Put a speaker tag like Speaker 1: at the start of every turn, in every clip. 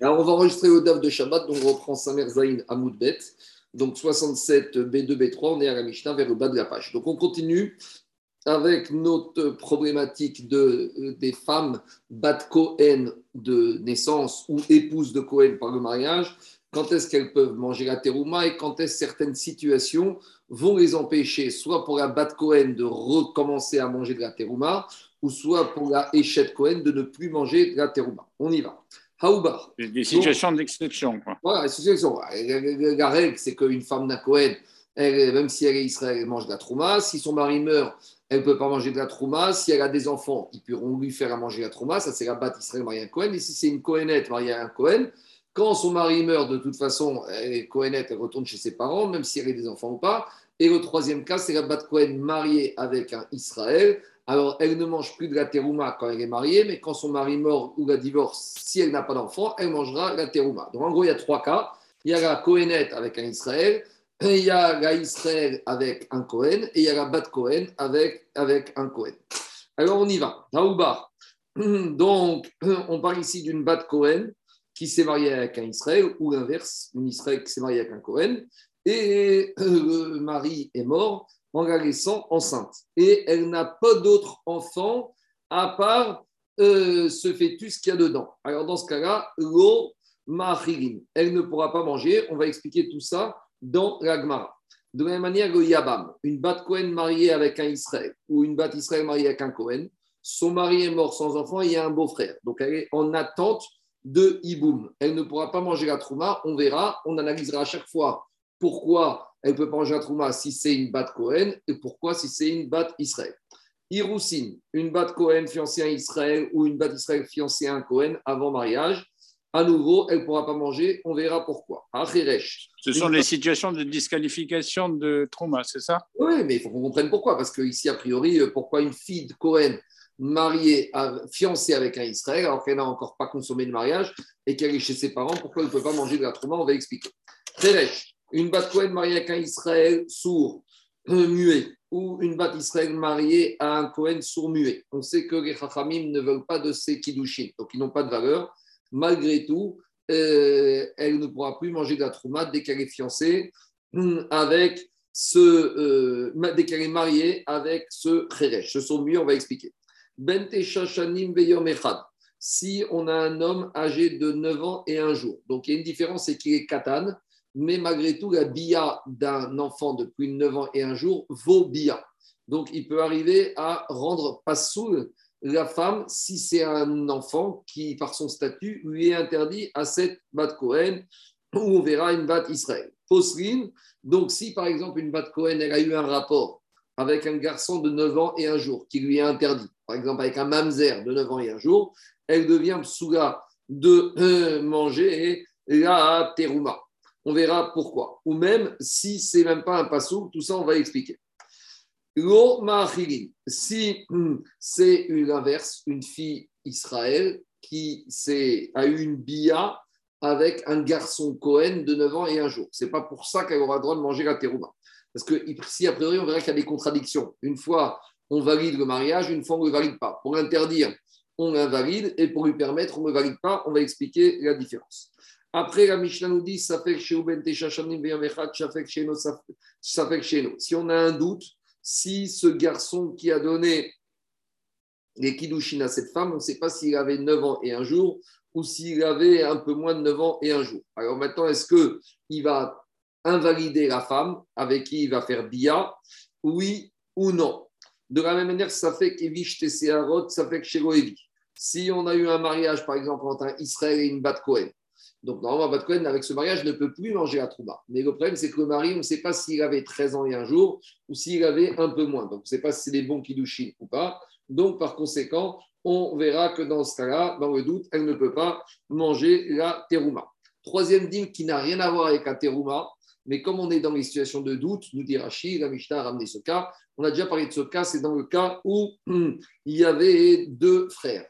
Speaker 1: Alors, on va enregistrer le DAF de Shabbat, donc on reprend Samer Zain à Moudbet. Donc 67 B2, B3, on est à la Mishnah vers le bas de la page. Donc on continue avec notre problématique euh, des femmes bat Cohen de naissance ou épouses de Cohen par le mariage. Quand est-ce qu'elles peuvent manger la terouma et quand est-ce certaines situations vont les empêcher, soit pour la bat Cohen de recommencer à manger de la terouma, ou soit pour la échette Cohen de ne plus manger de la terouma. On y va.
Speaker 2: Haouba. Des situations d'exception.
Speaker 1: Voilà, situation. La règle, c'est qu'une femme d'un Cohen, même si elle est Israël, elle mange de la trouma. Si son mari meurt, elle ne peut pas manger de la trouma. Si elle a des enfants, ils pourront lui faire à manger la trouma. Ça, c'est la batte Israël mariée à un Cohen. Et si c'est une Cohenette mariée à un Cohen, quand son mari meurt, de toute façon, elle est Cohenette, elle retourne chez ses parents, même si elle a des enfants ou pas. Et le troisième cas, c'est la batte Cohen mariée avec un Israël. Alors, elle ne mange plus de la terouma quand elle est mariée, mais quand son mari mort ou la divorce, si elle n'a pas d'enfant, elle mangera la terouma. Donc, en gros, il y a trois cas. Il y a la Kohenet avec un Israël, il y a la Israël avec un Cohen, et il y a la Bat Cohen avec, un Cohen. Alors, on y va. Raouba. Donc, on parle ici d'une Bat Cohen qui s'est mariée avec un Israël, ou l'inverse, une Israël qui s'est mariée avec un Cohen, et le mari est mort en la laissant enceinte. Et elle n'a pas d'autre enfant à part euh, ce fœtus qu'il y a dedans. Alors dans ce cas-là, l'eau elle ne pourra pas manger. On va expliquer tout ça dans la Gemara. De la même manière, le Yabam, une bat Cohen mariée avec un Israël ou une bat Israël mariée avec un Cohen, son mari est mort sans enfant et il y a un beau-frère. Donc elle est en attente de Iboum. Elle ne pourra pas manger la trouma, on verra, on analysera à chaque fois pourquoi elle peut pas manger un trouma si c'est une bat Cohen et pourquoi si c'est une bat Israël? Iroussine, une bat Cohen fiancée à Israël ou une bat Israël fiancée à un Cohen avant mariage, à nouveau, elle ne pourra pas manger, on verra pourquoi.
Speaker 2: Ce sont les situations de disqualification de trauma, c'est ça?
Speaker 1: Oui, mais il faut qu'on comprenne pourquoi. Parce que ici, a priori, euh, pourquoi une fille de Cohen mariée, fiancée avec un Israël, alors qu'elle n'a encore pas consommé le mariage et qu'elle est chez ses parents, pourquoi elle ne peut pas manger de la trauma On va expliquer. Une bat Cohen mariée avec un Israël sourd, euh, muet, ou une bat Israël mariée à un Cohen sourd-muet. On sait que les Chachamim ne veulent pas de ces kiddushin, donc ils n'ont pas de valeur. Malgré tout, euh, elle ne pourra plus manger de la trouma dès qu'elle est fiancée hum, avec ce, euh, dès qu'elle est mariée avec ce Kheresh. Ce sourd-muet, on va expliquer. Bente Shashanim Si on a un homme âgé de 9 ans et un jour, donc il y a une différence, c'est qu'il est katan, mais malgré tout, la bia d'un enfant de plus de 9 ans et un jour vaut bia. Donc, il peut arriver à rendre pas soul la femme si c'est un enfant qui, par son statut, lui est interdit à cette bat Cohen, où on verra une bat Israël. Posline, donc si par exemple une bat Cohen, elle a eu un rapport avec un garçon de 9 ans et un jour qui lui est interdit, par exemple avec un mamzer de 9 ans et un jour, elle devient psoula de euh, manger la terouma. On verra pourquoi. Ou même si c'est même pas un passou, tout ça on va expliquer. Si hum, c'est l'inverse, une fille Israël qui a eu une bia avec un garçon Cohen de 9 ans et un jour. C'est pas pour ça qu'elle aura le droit de manger la terouma. Parce que si a priori on verra qu'il y a des contradictions. Une fois on valide le mariage, une fois on ne le valide pas. Pour l'interdire, on l'invalide et pour lui permettre, on ne le valide pas. On va expliquer la différence. Après, la Mishnah nous dit Si on a un doute, si ce garçon qui a donné les Kiddushin à cette femme, on ne sait pas s'il avait 9 ans et un jour ou s'il avait un peu moins de 9 ans et un jour. Alors maintenant, est-ce qu'il va invalider la femme avec qui il va faire Bia? Oui ou non? De la même manière, ça fait qu'Evish Tesséarot, ça fait que chez Si on a eu un mariage, par exemple, entre un Israël et une Bat donc, normalement, Bat Cohen, avec ce mariage, ne peut plus manger la trouba. Mais le problème, c'est que le mari, on ne sait pas s'il avait 13 ans et un jour ou s'il avait un peu moins. Donc, on ne sait pas si c'est des bons kidouchines ou pas. Donc, par conséquent, on verra que dans ce cas-là, dans le doute, elle ne peut pas manger la terouma. Troisième dîme qui n'a rien à voir avec la terouma, mais comme on est dans les situations de doute, nous dit Rachid, la Mishnah a ramené ce cas. On a déjà parlé de ce cas, c'est dans le cas où il y avait deux frères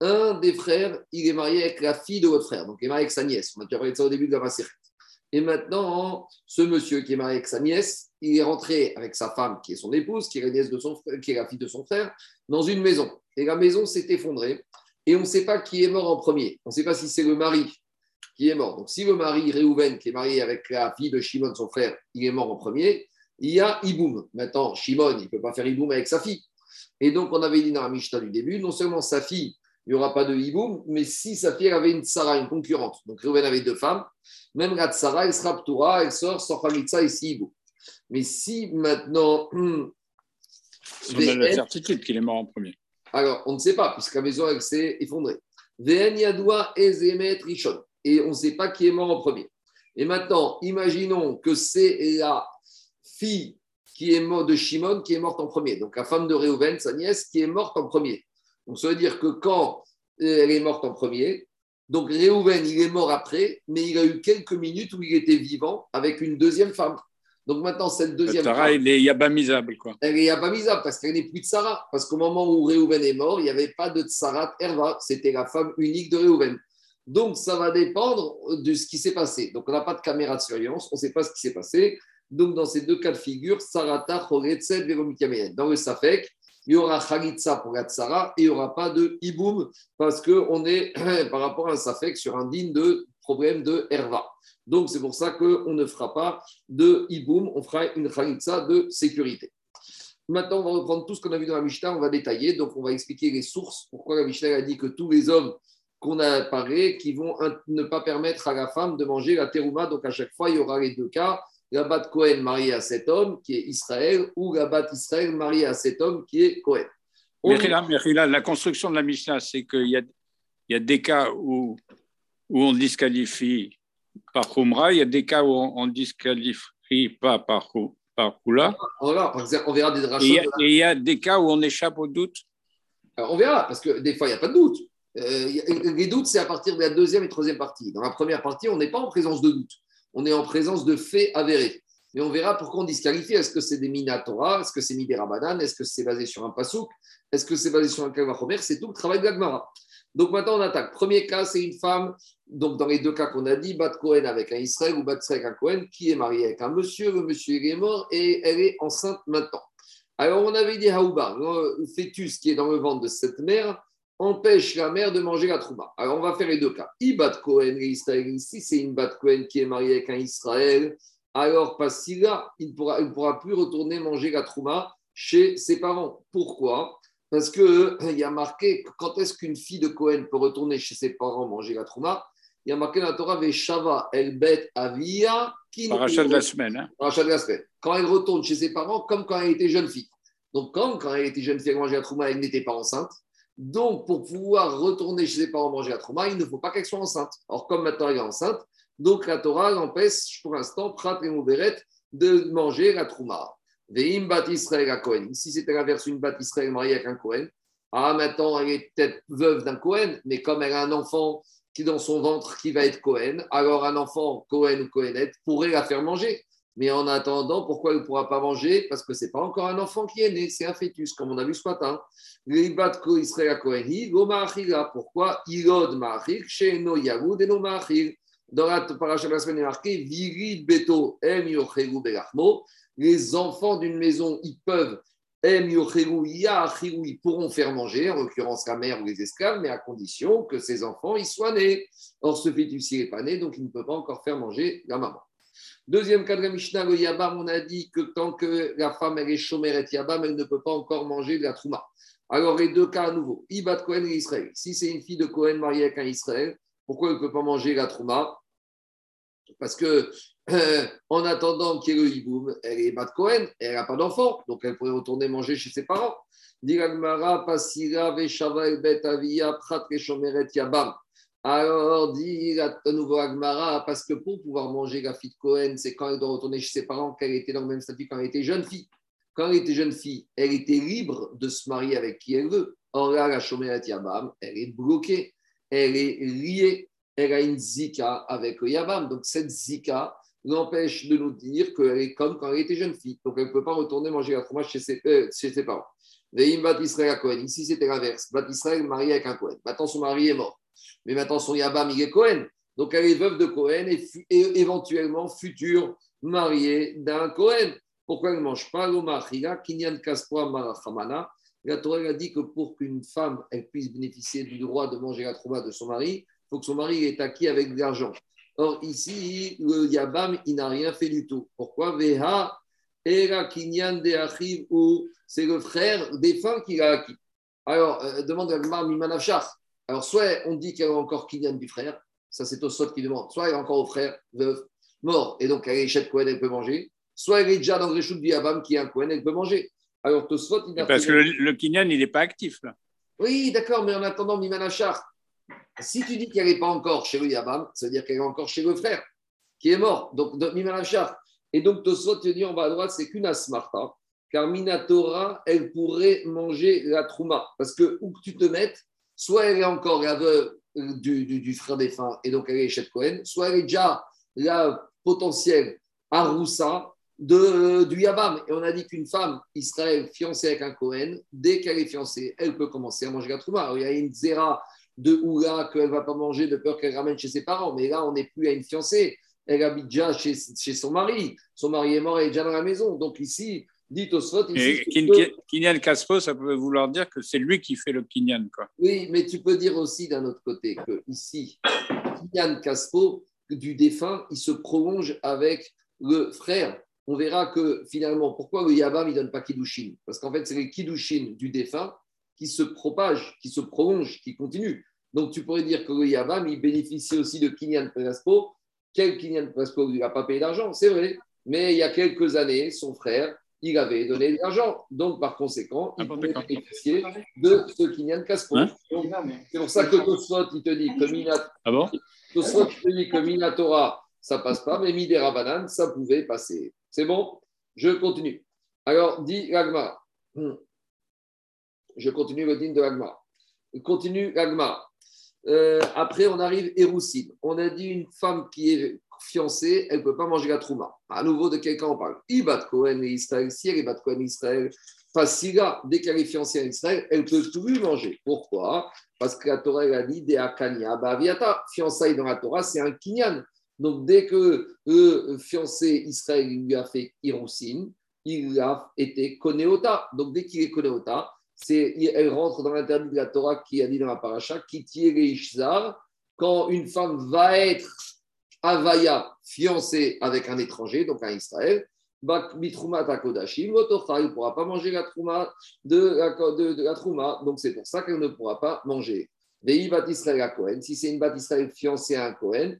Speaker 1: un des frères, il est marié avec la fille de votre frère, donc il est marié avec sa nièce. On a déjà parlé de ça au début de la Maseret. Et maintenant, ce monsieur qui est marié avec sa nièce, il est rentré avec sa femme, qui est son épouse, qui est la, nièce de son qui est la fille de son frère, dans une maison. Et la maison s'est effondrée. Et on ne sait pas qui est mort en premier. On ne sait pas si c'est le mari qui est mort. Donc, si le mari Réhouven, qui est marié avec la fille de Shimon, son frère, il est mort en premier, il y a Iboum. Maintenant, Shimon, il ne peut pas faire Iboum avec sa fille. Et donc, on avait dit dans la Mishnah du début, non seulement sa fille, il n'y aura pas de Iboum, mais si sa fille avait une Tsara, une concurrente, donc Réhouven avait deux femmes, même la Tsara, elle sera Ptoura, elle sort sans Khalitsa et si Iboum. Mais si maintenant.
Speaker 2: on a la certitude qu'il est mort en premier.
Speaker 1: Alors, on ne sait pas, puisque la maison, elle s'est effondrée. Yadoua Ezemet Rishon. Et on ne sait pas qui est mort en premier. Et maintenant, imaginons que c'est la fille qui est morte de Shimon qui est morte en premier. Donc la femme de Réhouven, sa nièce, qui est morte en premier. Donc ça veut dire que quand elle est morte en premier, donc Réhouven, il est mort après, mais il a eu quelques minutes où il était vivant avec une deuxième femme. Donc maintenant, cette deuxième
Speaker 2: Sarah, femme. est yabamisable, quoi.
Speaker 1: Elle est yabamisable parce qu'elle n'est plus de Sarah. Parce qu'au moment où Réhouven est mort, il n'y avait pas de Tsarat Herva. C'était la femme unique de Réhouven. Donc ça va dépendre de ce qui s'est passé. Donc on n'a pas de caméra de surveillance, on ne sait pas ce qui s'est passé. Donc dans ces deux cas de figure, Sarata, Choretset, Dans le Safek, il y aura Khalitsa pour la Tsara et il n'y aura pas de Iboum parce qu'on est par rapport à un Safek sur un digne de problème de Herva. Donc, c'est pour ça qu'on ne fera pas de hiboum, on fera une khalitsa de sécurité. Maintenant, on va reprendre tout ce qu'on a vu dans la Mishnah, on va détailler. Donc, on va expliquer les sources, pourquoi la Mishnah a dit que tous les hommes qu'on a parlé, qui vont ne pas permettre à la femme de manger la terouma. Donc, à chaque fois, il y aura les deux cas. La bat Cohen mariée à cet homme qui est Israël, ou la bat Israël mariée à cet homme qui est Cohen.
Speaker 2: la construction de la Mishnah, c'est qu'il y a, il y a des cas où, où on disqualifie par Khumra, il y a des cas où on ne disqualifie pas par, par Kula.
Speaker 1: On verra, on verra des
Speaker 2: et, il y a des cas où on échappe au doute
Speaker 1: On verra, parce que des fois, il n'y a pas de doute. Euh, les doutes, c'est à partir de la deuxième et troisième partie. Dans la première partie, on n'est pas en présence de doute. On est en présence de faits avérés. Mais on verra pourquoi on disqualifie. Est-ce que c'est des Minatora? Est-ce que c'est Midera Est-ce que c'est basé sur un Pasouk? Est-ce que c'est basé sur un Kavachomer C'est tout le travail de l'Agmara. Donc maintenant, on attaque. Premier cas, c'est une femme, donc dans les deux cas qu'on a dit, Bat Cohen avec un Israël ou Bat avec un Cohen, qui est mariée avec un monsieur, le monsieur est mort et elle est enceinte maintenant. Alors on avait dit Haouba, le fœtus qui est dans le ventre de cette mère, empêche la mère de manger la trouma. Alors on va faire les deux cas. Bat Cohen et Israël, ici c'est une Bat Cohen qui est mariée avec un Israël, alors là, il ne pourra, il pourra plus retourner manger la trouma chez ses parents. Pourquoi? Parce qu'il euh, il y a marqué quand est-ce qu'une fille de Cohen peut retourner chez ses parents manger la trouma? Il y a marqué dans la Torah Veshava el bet avia
Speaker 2: Parachat de la semaine. Hein.
Speaker 1: Parachat de la semaine. Quand elle retourne chez ses parents, comme quand elle était jeune fille. Donc, quand, quand elle était jeune fille, elle mangeait la trouma, elle n'était pas enceinte. Donc, pour pouvoir retourner chez ses parents manger la trouma, il ne faut pas qu'elle soit enceinte. Or, comme maintenant elle est enceinte, donc la Torah l'empêche pour l'instant, Prat et Mouberet, de manger la trouma. Veim bat Israël à Cohen. Si c'était l'inverse, une bat Israël mariée avec un Cohen. Ah, maintenant, elle est peut-être veuve d'un Cohen, mais comme elle a un enfant qui dans son ventre qui va être Cohen, alors un enfant Cohen ou Cohenette pourrait la faire manger. Mais en attendant, pourquoi elle ne pourra pas manger? Parce que ce n'est pas encore un enfant qui est né, c'est un fœtus, comme on a vu ce matin. Cohen, Pourquoi? Ilod et no. Dans la de la semaine, il est marqué Virid Beto Em les enfants d'une maison, ils peuvent, ils pourront faire manger, en l'occurrence la mère ou les esclaves, mais à condition que ces enfants ils soient nés. Or, ce fœtus n'est pas né, donc il ne peut pas encore faire manger la maman. Deuxième cas de la Mishnah, le Yabam, on a dit que tant que la femme est chômère et Yabam, elle ne peut pas encore manger de la Trouma. Alors, les deux cas à nouveau, Ibat Cohen et Israël. Si c'est une fille de Cohen mariée avec un Israël, pourquoi elle ne peut pas manger la Trouma? Parce que euh, en attendant qu'il y ait le hiboum, elle est de Cohen, elle n'a pas d'enfant, donc elle pourrait retourner manger chez ses parents. Alors, dit à nouveau Agmara, parce que pour pouvoir manger la fille de Cohen, c'est quand elle doit retourner chez ses parents, qu'elle était dans le même statut quand elle était jeune fille. Quand elle était jeune fille, elle était libre de se marier avec qui elle veut. Or là, la Shomeret Yabam, elle est bloquée, elle est liée, elle a une zika avec Yabam. Donc, cette zika, n'empêche de nous dire qu'elle est comme quand elle était jeune fille. Donc, elle ne peut pas retourner manger la fromage chez ses, euh, parents. Veim Bat Israël Cohen. Ici, c'était l'inverse. Bat Israël marié avec un Cohen. Maintenant, son mari est mort. Mais maintenant, son Yabam, il est Cohen. Donc, elle est veuve de Cohen et, éventuellement future mariée d'un Cohen. Pourquoi elle ne mange pas l'omachila Kinyan Kaspoa Marachamana? La Torah a dit que pour qu'une femme elle puisse bénéficier du droit de manger la trouva de son mari, faut que son mari ait acquis avec de l'argent. Or, ici, le Yabam, il n'a rien fait du tout. Pourquoi? Veha, Kinyan de ou c'est le frère défunt qui l'a acquis. Alors, euh, demande à Gmar Mimanafchar. Alors, soit on dit qu'il y a encore Kinyan du frère, ça c'est Tosot qui demande, soit il y a encore au frère, veuf, mort, et donc elle est chez Cohen, elle peut manger, soit elle est déjà dans le réchoute du Yabam qui est un Cohen, elle peut manger. Alors, Tosot,
Speaker 2: il a Parce que le, le Kinyan, il n'est pas actif là.
Speaker 1: Oui, d'accord, mais en attendant, Mimanachar, si tu dis qu'elle n'est pas encore chez le Yabam, ça veut dire qu'elle est encore chez le frère qui est mort. Donc, Mimanachar. Et donc, Tosot te dit en bas à droite, c'est qu'une asmarta, car Minatora, elle pourrait manger la trouma. Parce que où que tu te mettes, soit elle est encore la veuve du, du, frère défunt, et donc elle est chez Cohen, soit elle est déjà la potentielle Aroussa de, du Yabam. Et on a dit qu'une femme Israël fiancée avec un Cohen, dès qu'elle est fiancée, elle peut commencer à manger la trouma. il y a une zéra de Oula qu'elle ne va pas manger de peur qu'elle ramène chez ses parents, mais là, on n'est plus à une fiancée. Elle habite déjà chez, chez, son mari. Son mari est mort, elle est déjà dans la maison. Donc ici, dit Osfot.
Speaker 2: Et Kinyan Kaspo, ça peut vouloir dire que c'est lui qui fait le Kinyan. Quoi.
Speaker 1: Oui, mais tu peux dire aussi d'un autre côté que ici, Kinyan Kaspo, du défunt, il se prolonge avec le frère on verra que finalement, pourquoi le Yabam ne donne pas Kiddushin Parce qu'en fait, c'est les Kiddushin du défunt qui se propagent, qui se prolongent, qui continuent. Donc, tu pourrais dire que le Yabam, il bénéficie aussi de Kinyan Pelaspo. Quel Kinyan Pelaspo Il n'a pas payé d'argent, c'est vrai. Mais il y a quelques années, son frère, il avait donné de l'argent. Donc, par conséquent, il pouvait bénéficier de ce Kinyan Caspo. Hein c'est pour ça que Tosfot, il te dit que Minat...
Speaker 2: Ah bon?
Speaker 1: Tosfot, il te dit que Minatora, ça passe pas, mais Midera Banane, ça pouvait passer. C'est bon? Je continue. Alors, dit l'agma. Hmm. Je continue le digne de l'agma. Continue l'agma. Euh, après, on arrive Eroussim. On a dit une femme qui est fiancée, elle ne peut pas manger la trouma. À nouveau, de quelqu'un on parle? Ibat Cohen et Israël. Si elle est Bat Cohen Israël, Fasila, dès qu'elle est fiancée à Israël, elle ne peut plus manger. Pourquoi? Parce que la Torah elle a dit Deakania Baviata. Fiançailles dans la Torah, c'est un kinyan. Donc, dès que le fiancé Israël lui a fait Hirosin, il a été Koneota. Donc, dès qu'il est Koneota, elle rentre dans l'interdit de la Torah qui a dit dans la paracha, qui tire Ishzar, quand une femme va être Avaya, fiancée avec un étranger, donc un Israël, Takodashim, il ne pourra pas manger la trouma de la, trouma, donc c'est pour ça qu'elle ne pourra pas manger. Si c'est une bat Israël fiancée à un Cohen,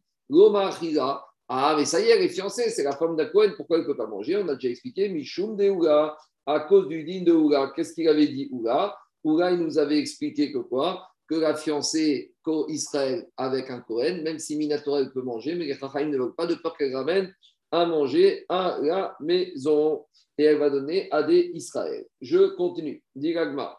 Speaker 1: ah, mais ça y est, elle est fiancée, c'est la femme d'un Cohen, pourquoi elle ne peut pas manger? On a déjà expliqué, Mishum de Ouga, à cause du din de Ouga. Qu'est-ce qu'il avait dit Ouga Ouga, il nous avait expliqué que quoi? Que la fiancée Israël avec un Cohen, même si Minatora peut manger, mais les ne veulent pas de peur qu'elle ramène à manger à la maison. Et elle va donner à des Israël. Je continue. Diragma.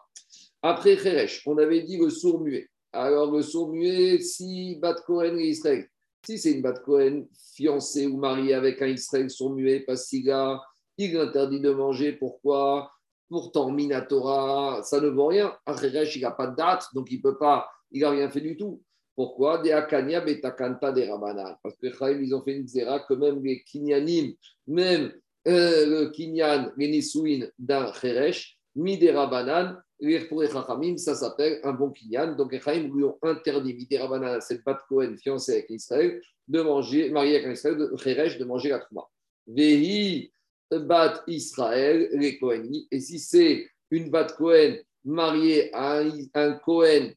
Speaker 1: Après Kheresh, on avait dit le sourd muet. Alors, le sourd muet, si Bat Cohen et Israël, si c'est une Bat Cohen fiancée ou mariée avec un Israël son muet, Pastiga, il interdit de manger. Pourquoi? Pourtant, Minatora, ça ne vaut rien. Acheresh, il n'a pas de date, donc il peut pas, il n'a rien fait du tout. Pourquoi? Des Akanya Betakanta des Rabanan. Parce que ils ont fait une zéra que même les Kinyanim, même euh, le Kinyan, les Nisouin d'un Cheresh, mi des Rabanan, pour les ça s'appelle un bon kinyan. Donc, Chaim lui ont interdit, Midirabanan, cette Bat Cohen fiancée avec Israël, de manger, mariée avec Israël, de de manger la Trouma. Vehi Bat Israël, les Kohanis. Et si c'est une Bat Cohen mariée à un, Cohen,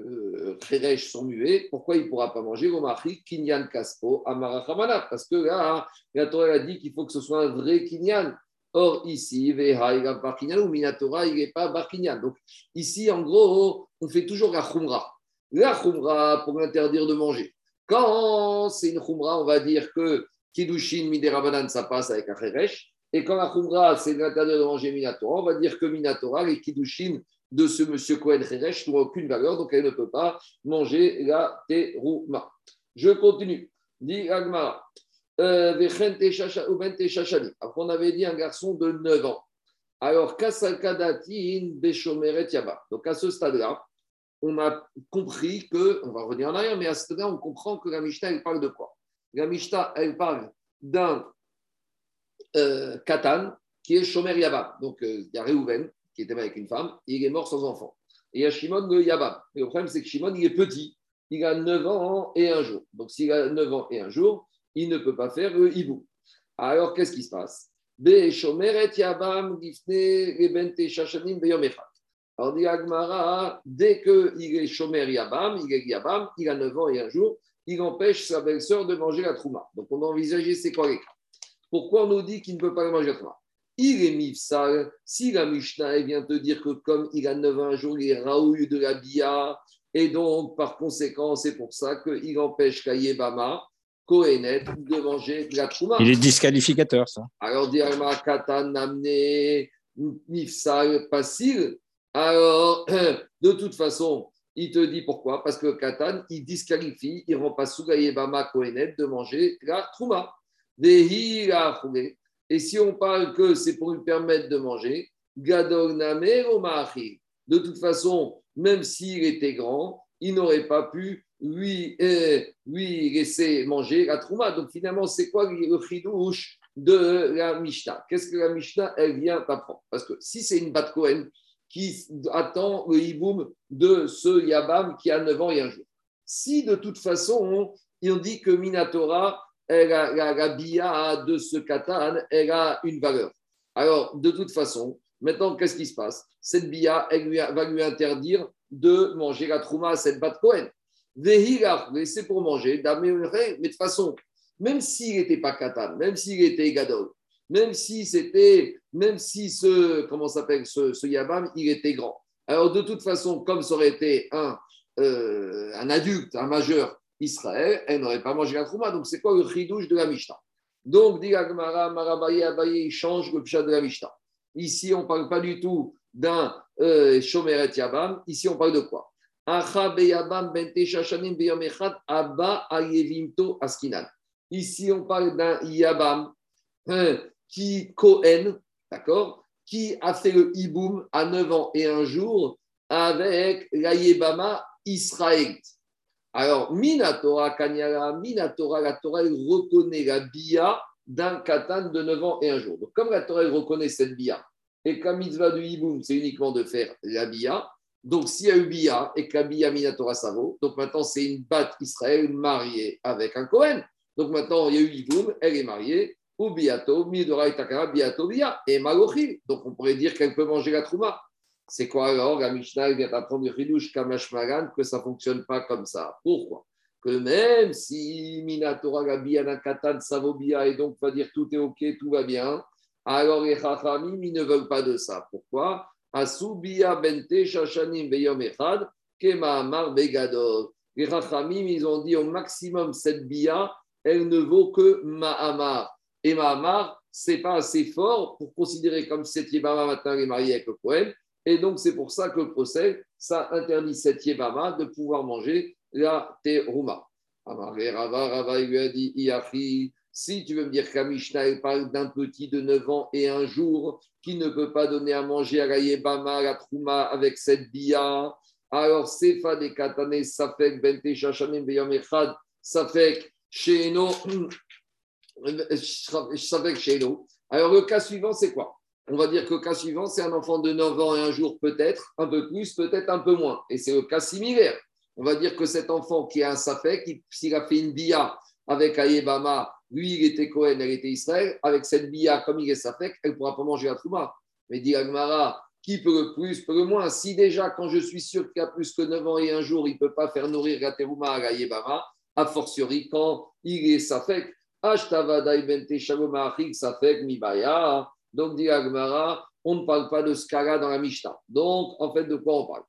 Speaker 1: euh, son muet, pourquoi il ne pourra pas manger Gomari, Kinyan Kaspo, Amara Parce que là, la Torah a dit qu'il faut que ce soit un vrai Kinyan. Or, ici, Veha, il a ou Minatora, il n'est pas Barkinyan. Donc, ici, en gros, on fait toujours la Khumra. La Khumra pour interdire de manger. Quand c'est une Khumra, on va dire que Kidushin, Miderabanan, ça passe avec un Kheresh. Et quand la Khumra, c'est d'interdire de manger Minatora, on va dire que Minatora, les Kidushin de ce monsieur Cohen Kheresh n'ont aucune valeur, donc elle ne peut pas manger la Terouma. Je continue. Dit Agmara. Après, on avait dit un garçon de 9 ans. Alors. Donc, à ce stade-là, on a compris que, on va revenir en arrière, mais à ce stade-là, on comprend que la Mishnah, elle parle de quoi? La Mishnah, elle parle d'un euh, Katan qui est Shomer Yaba. Donc, euh, il y a Reuven qui était avec une femme, il est mort sans enfant. Et il y a Shimon de Yaba. Et le problème, c'est que Shimon, il est petit il a 9 ans et un jour. Donc s'il a 9 ans et un jour, il ne peut pas faire le hibou. Alors qu'est-ce qui se passe? Alors, dit Agmara, dès qu'il est Shomer Yabam, il est Yabam, il a 9 ans et un jour, il empêche sa belle-sœur de manger la Trouma. Donc, on a envisagé c'est quoi les cas. Pourquoi on nous dit qu'il ne peut pas manger la Trouma? Il est Mifsal. Si la Mishnah vient te dire que comme il a 9 ans jour, il est Raoul de la Bia, et donc, par conséquent, c'est pour ça qu'il empêche Kayebama, Kohenet, de manger de la Trouma.
Speaker 2: Il est disqualificateur, ça.
Speaker 1: Alors, dit Agmara, Katan, Namne, Mifsal, Pasil. Alors, de toute façon, il te dit pourquoi? Parce que Katan, il disqualifie, il rend pas Bama Kohenet de manger la Trouma. Et si on parle que c'est pour lui permettre de manger, De toute façon, même s'il était grand, il n'aurait pas pu lui, euh, lui laisser manger la Trouma. Donc finalement, c'est quoi le chidouche de la Mishnah? Qu'est-ce que la Mishnah, elle vient t'apprendre Parce que si c'est une Bat Kohen, qui attend le hiboum de ce Yabam qui a 9 ans et un jour. Si de toute façon, on, dit que Minatora, elle a, la, bia de ce katan, elle a une valeur. Alors, de toute façon, maintenant, qu'est-ce qui se passe? Cette bia, elle va lui interdire de manger la trouma à cette bat Cohen. c'est pour manger, mais de toute façon, même s'il n'était pas katan, même s'il était gadol, même si c'était, même si ce, comment s'appelle, ce, Yabam, il était grand. Alors, de toute façon, comme ça aurait été un, euh, un adulte, un majeur Israël, elle n'aurait pas mangé la trouma. Donc, c'est quoi le chidouche de la Mishnah? Donc, dit Agmara, Marabaye, Abaye, il change le pshat de la Mishnah. Ici, on ne parle pas du tout d'un euh, Shomeret Yabam. Ici, on parle de quoi? Ici, on parle d'un Yabam hein, qui Cohen, d'accord, qui a fait le hiboum à 9 ans et un jour avec la Yébama Israël. Alors, Minatora Kanyara, Minatora, la Torah reconnaît la bia d'un katan de 9 ans et un jour. Donc, comme la Torah reconnaît cette bia, et que la du hiboum, c'est uniquement de faire la bia, donc s'il y a eu bia et que la bia Minatora ça vaut, donc maintenant c'est une batte Israël mariée avec un Cohen. Donc maintenant il y a eu hiboum, elle est mariée, ou biato, biato, bia, et malochi. Donc on pourrait dire qu'elle peut manger la trouma. C'est quoi alors? La Mishnah vient d'apprendre Chidush Kamashmaran que ça ne fonctionne pas comme ça. Pourquoi? Que même si Minatora Gabia Nakatan Savobia et donc va dire tout est ok, tout va bien, alors les Chachamim ils ne veulent pas de ça. Pourquoi? Asubia Bente Shashanim Beyom Echad Kema Amar Begadol. Les Chachamim ils ont dit au maximum cette bia, elle ne vaut que Ma'amar. Et Mahamar, c'est pas assez fort pour considérer comme cette Yébama maintenant est mariée avec le Kohen. Et donc, c'est pour ça que le procès, ça interdit cette Yébama de pouvoir manger la terouma. Amaré Rava, lui a dit si tu veux me dire que Mishnah parle d'un petit de 9 ans et un jour qui ne peut pas donner à manger à la Yébama, la Trouma avec cette bia, alors Sefa de Katane, Safek, Bente, Shashanim, Beyam Echad, Safek, Sheno, je savais que chez nous. Alors, le cas suivant, c'est quoi? On va dire que le cas suivant, c'est un enfant de 9 ans et un jour, peut-être, un peu plus, peut-être un peu moins. Et c'est le cas similaire. On va dire que cet enfant qui a un Safek, s'il a fait une bia avec Ayebama, lui, il était Cohen, elle était Israël, avec cette bia, comme il est Safek, elle ne pourra pas manger la Trouma. Mais dit Agmara, qui peut le plus, peut le moins? Si déjà, quand je suis sûr qu'il a plus que 9 ans et un jour, il ne peut pas faire nourrir la Terouma à Ayebama, a fortiori quand il est Safek, donc, dit Agmara, on ne parle pas de ce cas-là dans la Mishnah. Donc, en fait, de quoi on parle?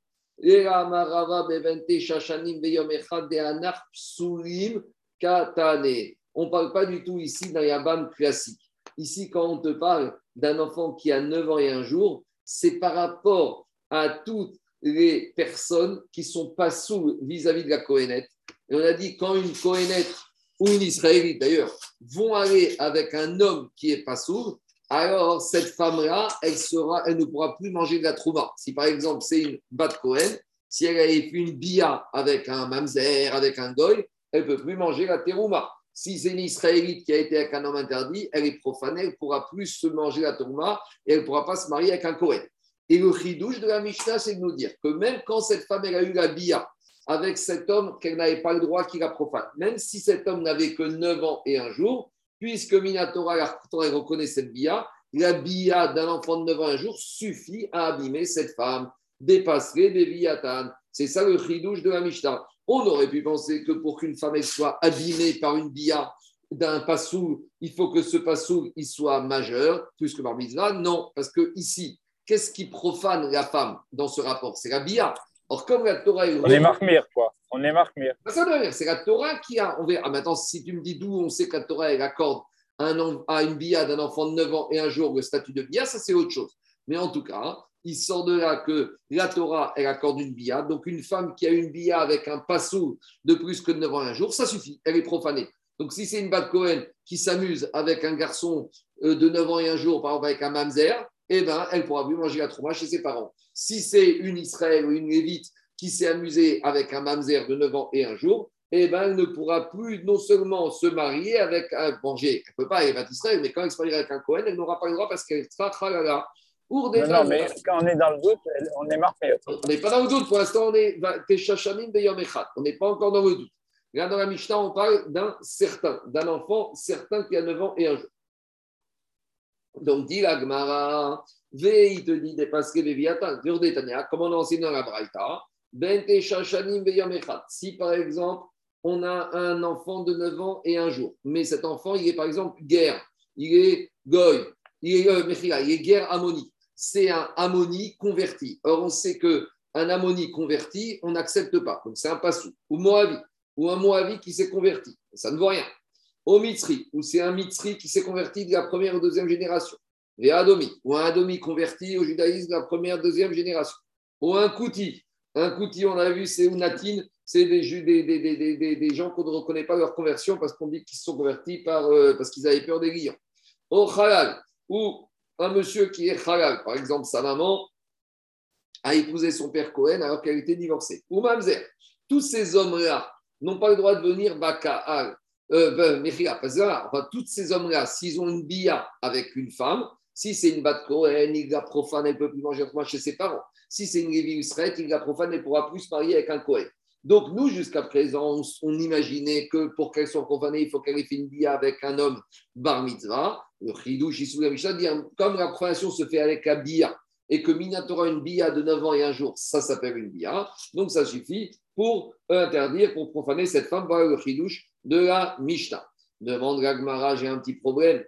Speaker 1: On ne parle pas du tout ici d'un Yabam classique. Ici, quand on te parle d'un enfant qui a 9 ans et un jour, c'est par rapport à toutes les personnes qui sont pas sous vis-à-vis de la Kohénette. Et on a dit, quand une Kohénette ou une Israélite d'ailleurs, vont aller avec un homme qui est pas sourd, alors cette femme-là, elle, sera, elle ne pourra plus manger de la trouma. Si par exemple c'est une Bat Cohen, si elle a fait une bia avec un mamzer, avec un goy, elle ne peut plus manger la terouma. Si c'est une Israélite qui a été avec un homme interdit, elle est profanée, elle ne pourra plus se manger la terouma et elle ne pourra pas se marier avec un Cohen. Et le chidouche de la Mishnah, c'est de nous dire que même quand cette femme elle a eu la bia avec cet homme qu'elle n'avait pas le droit qu'il la profane. Même si cet homme n'avait que 9 ans et un jour, puisque Minatora, la reconnaît cette bia, la bia d'un enfant de 9 ans et un jour suffit à abîmer cette femme, dépasserait des viatan. C'est ça le chidouche de la Mishnah. On aurait pu penser que pour qu'une femme soit abîmée par une bia d'un passou, il faut que ce passou il soit majeur, plus que par Non, parce que ici, qu'est-ce qui profane la femme dans ce rapport? C'est la bia. Or, comme la Torah
Speaker 3: est. On est marmire, quoi. On est marmire.
Speaker 1: C'est la Torah qui a. On verra. Maintenant, si tu me dis d'où on sait que la Torah elle accorde à une bia d'un enfant de 9 ans et un jour le statut de bia, ça c'est autre chose. Mais en tout cas, il sort de là que la Torah, elle accorde une bia. Donc, une femme qui a une bia avec un passou de plus que 9 ans et un jour, ça suffit. Elle est profanée. Donc, si c'est une Bat Cohen qui s'amuse avec un garçon euh, de 9 ans et un jour, par exemple avec un mamzer, eh ben, elle pourra plus manger la trouma chez ses parents. Si c'est une Israël ou une Lévite qui s'est amusée avec un mamzer de 9 ans et un jour, eh ben, elle ne pourra plus non seulement se marier avec un manger, elle ne peut pas, elle est Israël, mais quand elle se mariera avec un Cohen, elle n'aura pas le droit parce qu'elle sera chalala.
Speaker 3: Non, non, mais quand on est dans le doute, on est marqué.
Speaker 1: On n'est pas dans le doute. Pour l'instant, on est On n'est pas encore dans le doute. Là, dans la Mishnah, on parle d'un certain, d'un enfant certain qui a 9 ans et un jour. Donc, dit la Gemara, il te dit, dépasserait Veviata, comment on enseigne dans la Braïta, si par exemple, on a un enfant de 9 ans et un jour, mais cet enfant, il est par exemple guerre, il est goy, il est, euh, il est guerre ammonique, c'est un ammoni converti. Or, on sait que un ammoni converti, on n'accepte pas. Donc, c'est un passou. Ou Moavi, ou un Moavi qui s'est converti. Ça ne vaut rien. Au Mitzri, ou c'est un Mitzri qui s'est converti de la première ou deuxième génération. Et Adomi, ou un Adomi converti au judaïsme de la première, deuxième génération. Ou un Kouti. Un Kouti, on a vu, c'est Unatine, c'est des, gens qu'on ne reconnaît pas leur conversion parce qu'on dit qu'ils se sont convertis euh, parce qu'ils avaient peur des lions. Au Halal, ou un monsieur qui est Halal, par exemple, sa maman a épousé son père Cohen alors qu'elle était divorcée. Ou Mamzer, tous ces hommes-là n'ont pas le droit de venir Baka'al, euh, ben, enfin, tous ces hommes-là, s'ils ont une bia avec une femme, si c'est une bat Cohen, il la profane, elle ne peut plus manger moi chez ses parents. Si c'est une Lévi il la profane, elle ne pourra plus se marier avec un Cohen. Donc, nous, jusqu'à présent, on, imaginait que pour qu'elle soit profanée, il faut qu'elle ait fait une bia avec un homme bar mitzvah. Le chidouch, dire comme la profanation se fait avec la bia et que Minatora une bia de 9 ans et un jour, ça s'appelle une bia. Donc, ça suffit pour interdire, pour profaner cette femme. Voilà le chidouche de la Mishnah. Demande Gagmara, j'ai un petit problème.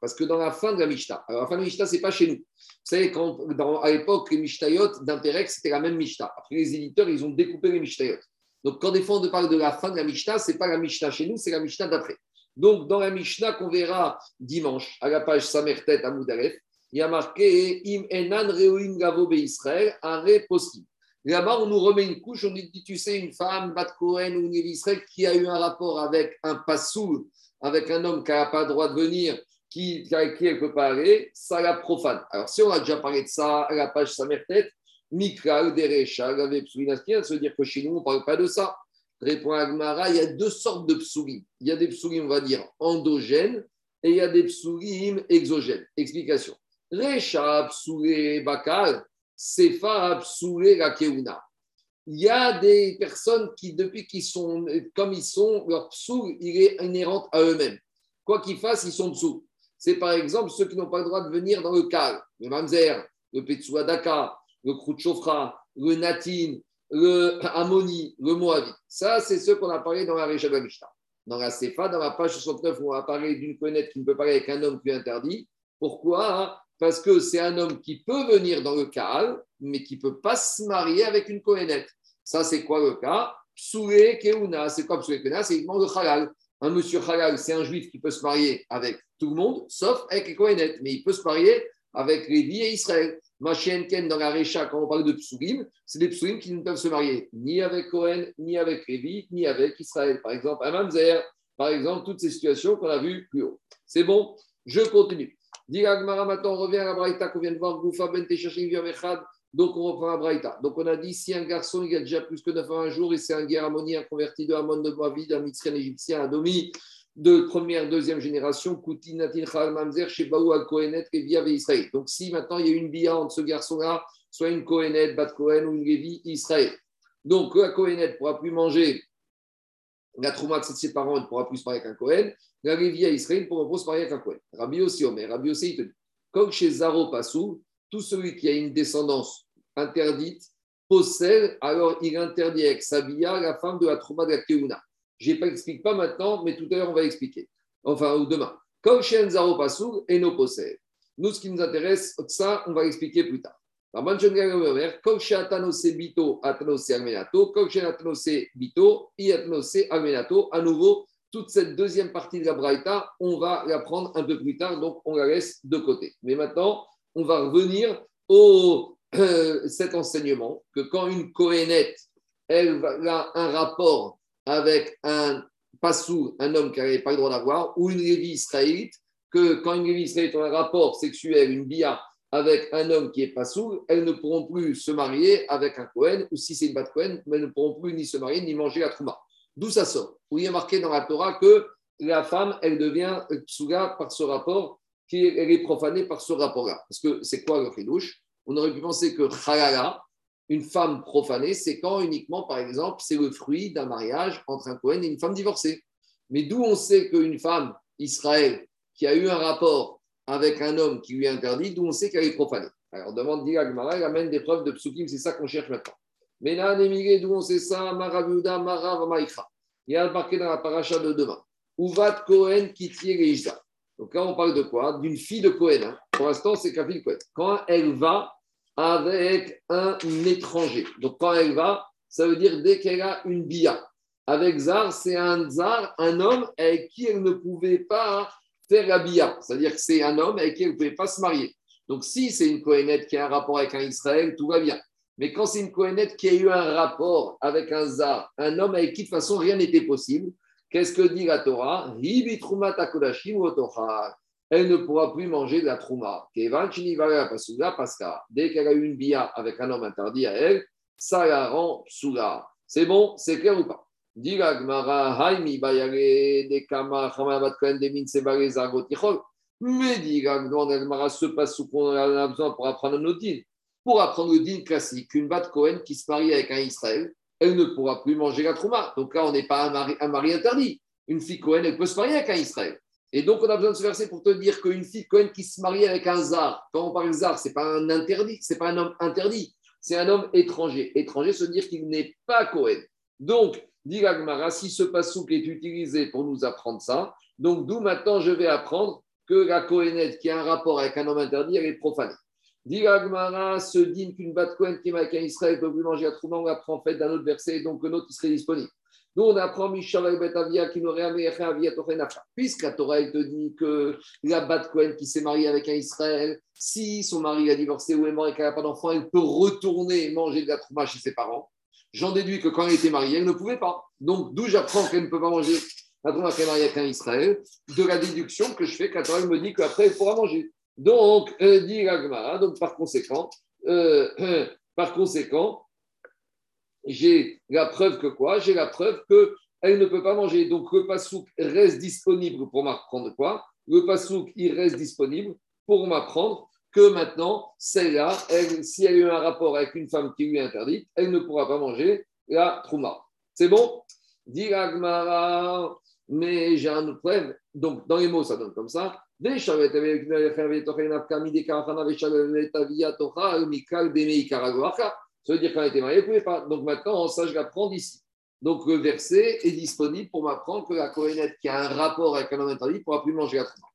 Speaker 1: Parce que dans la fin de la Mishnah, alors la fin de la Mishnah, ce n'est pas chez nous. Vous savez, quand, à l'époque, les Mishnayot d'Intérêt, c'était la même Mishnah. Après, les éditeurs, ils ont découpé les Mishnayot. Donc, quand des fois on parle de la fin de la Mishnah, ce n'est pas la Mishnah chez nous, c'est la Mishnah d'après. Donc, dans la Mishnah qu'on verra dimanche, à la page Samertet à Moudalef, il y a marqué Im enan reoim gavo Israël, are possible. Là-bas, on nous remet une couche, on dit, tu sais, une femme, Bat Cohen ou Israël, qui a eu un rapport avec un passoul, avec un homme qui n'a pas le droit de venir, qui, avec qui elle peut pas ça la profane. Alors, si on a déjà parlé de ça à la page Samertet, Mikra, Derecha, Gave Psoulinaski, ça veut dire que chez nous, on ne parle pas de ça. Répond Agmara, il y a deux sortes de psoulim. Il y a des psoulim, on va dire, endogènes, et il y a des psoulim exogènes. Explication. Recha, psoulé, bakal, sefa, psoulé, la keuna il y a des personnes qui, depuis qu'ils sont comme ils sont, leur psou, il est inhérent à eux-mêmes. Quoi qu'ils fassent, ils sont psou. C'est par exemple ceux qui n'ont pas le droit de venir dans le Kal, le Mamzer, le Petsuadaka, le Khrouchofra, le Natin, le Amoni, le Moavi. Ça, c'est ceux qu'on a parlé dans la Récha Dans la Sefa, dans la page 69, on a parlé d'une connaître qui ne peut parler avec un homme qui est interdit. Pourquoi? Parce que c'est un homme qui peut venir dans le Kaal, mais qui ne peut pas se marier avec une Kohénette. Ça, c'est quoi le cas? Psoulé Keuna. C'est quoi Psoulé Keuna? C'est uniquement le halal. Un monsieur halal, c'est un juif qui peut se marier avec tout le monde, sauf avec les Kohenet. Mais il peut se marier avec Lévi et Israël. Ken dans la Récha, quand on parle de Psoulim, c'est des Psoulim qui ne peuvent se marier ni avec Cohen, ni avec Lévi, ni avec Israël. Par exemple, un Mamzer, par exemple, toutes ces situations qu'on a vues plus haut. C'est bon Je continue. Maintenant, on revient à la Braïta qu'on vient de voir. Goufa ben donc, on reprend la Braïta. Donc, on a dit si un garçon il a déjà plus que 9 ans un jour et c'est un guerre un converti de Hamon de Moavid, un Mitzrien égyptien, un Domi de première, deuxième génération, Kouti, Natin, Chal, Mamzer, Shebaou, Al Kohenet, Via Israël. Donc, si maintenant il y a une bia entre ce garçon-là, soit une Kohenet, Bat Kohen ou une Lévi, Israël. Donc, la Kohenet ne pourra plus manger la Trouma de ses parents, elle ne pourra plus se marier avec un Kohen. La Lévia Israël ne pourra plus se marier avec un Kohen. Rabbi aussi, Omer, Rabbi aussi, il te dit comme chez Zaro Passou, tout celui qui a une descendance interdite possède, alors il interdit avec Sabia la femme de la Trouma de la Keuna. Je n'explique pas maintenant, mais tout à l'heure, on va expliquer. Enfin, ou demain. Comme chez Zaro Passou, et nos possède. Nous, ce qui nous intéresse, ça, on va expliquer plus tard. Atanose Bito, Bito, Almenato, à nouveau, toute cette deuxième partie de la Braïta, on va la prendre un peu plus tard, donc on la laisse de côté. Mais maintenant, on va revenir au euh, cet enseignement que quand une Kohénette, elle a un rapport avec un passou, un homme qui n'avait pas le droit d'avoir, ou une Lévi israélite, que quand une Lévi israélite a un rapport sexuel, une bia, avec un homme qui est passou, elles ne pourront plus se marier avec un Kohen, ou si c'est une bat Kohen, elles ne pourront plus ni se marier ni manger la Trouma. D'où ça sort Où il est marqué dans la Torah que la femme, elle devient tsuga par ce rapport, qui est profanée par ce rapport-là. Parce que c'est quoi le chidouche On aurait pu penser que chalala, une femme profanée, c'est quand uniquement, par exemple, c'est le fruit d'un mariage entre un Cohen et une femme divorcée. Mais d'où on sait qu'une femme, Israël, qui a eu un rapport avec un homme qui lui est interdit, d'où on sait qu'elle est profanée Alors, demande dit Agmara, elle amène des preuves de psukim, c'est ça qu'on cherche maintenant. Mais là, d'où on sait ça Maravuda, Marav, Maïcha. Il y a marqué dans la paracha de demain. Uvat Kohen Kitier Donc là, on parle de quoi? D'une fille de Cohen. Hein. Pour l'instant, c'est qu'un fille de Cohen. Quand elle va avec un étranger. Donc quand elle va, ça veut dire dès qu'elle a une bia. Avec Zar, c'est un Zar, un homme avec qui elle ne pouvait pas faire la bia. C'est-à-dire que c'est un homme avec qui elle ne pouvait pas se marier. Donc si c'est une Kohenette qui a un rapport avec un Israël, tout va bien. Mais quand c'est une Kohenette qui a eu un rapport avec un Zar, un homme avec qui de toute façon rien n'était possible, qu'est-ce que dit la Torah? Elle ne pourra plus manger de la Trouma. Parce que dès qu'elle a eu une bia avec un homme interdit à elle, ça la rend. C'est bon C'est clair ou pas? Mais ce passe qu'on a besoin pour apprendre nos dînes. Pour apprendre le din classique, une bat Cohen qui se marie avec un Israël, elle ne pourra plus manger la trouma. Donc là, on n'est pas un mari, un mari, interdit. Une fille Cohen, elle peut se marier avec un Israël. Et donc, on a besoin de ce verset pour te dire qu'une fille Cohen qui se marie avec un zar, quand on parle de zar, ce n'est pas un interdit, c'est pas un homme interdit, c'est un homme étranger. Étranger, se dire qu'il n'est pas Cohen. Donc, dit Gagmara, si ce pasouk est utilisé pour nous apprendre ça, donc d'où maintenant je vais apprendre que la Cohenette qui a un rapport avec un homme interdit, elle est profanée. Dit se dit qu'une batte Cohen qui est avec un Israël peut plus manger à Trouma, on apprend en fait d'un autre verset, donc un autre qui serait disponible. Nous, on apprend Mishav Betavia qui n'aurait Avia Puisque la Torah te dit que la bat Cohen qui s'est mariée avec un Israël, si son mari a divorcé ou est mort et qu'elle n'a pas d'enfant, elle peut retourner manger de la trouma chez ses parents. J'en déduis que quand elle était mariée, elle ne pouvait pas. Donc, d'où j'apprends qu'elle ne peut pas manger la trouma qu'elle est mariée avec un Israël, de la déduction que je fais que la Torah me dit qu'après, elle pourra manger. Donc, euh, dit donc par conséquent, euh, par conséquent, j'ai la preuve que quoi? J'ai la preuve qu'elle ne peut pas manger. Donc le pasouk reste disponible pour m'apprendre quoi? Le pasouk, il reste disponible pour m'apprendre que maintenant, celle-là, si elle a eu un rapport avec une femme qui lui est interdite, elle ne pourra pas manger la trouma. C'est bon? Dit mais j'ai un autre preuve. Donc, dans les mots, ça donne comme ça. Ça veut dire qu'elle était mariée, elle ne pouvait pas. Donc maintenant, ça, je l'apprends d'ici. Donc le verset est disponible pour m'apprendre que la Kohénette qui a un rapport avec un homme interdit ne pourra plus manger la trouma.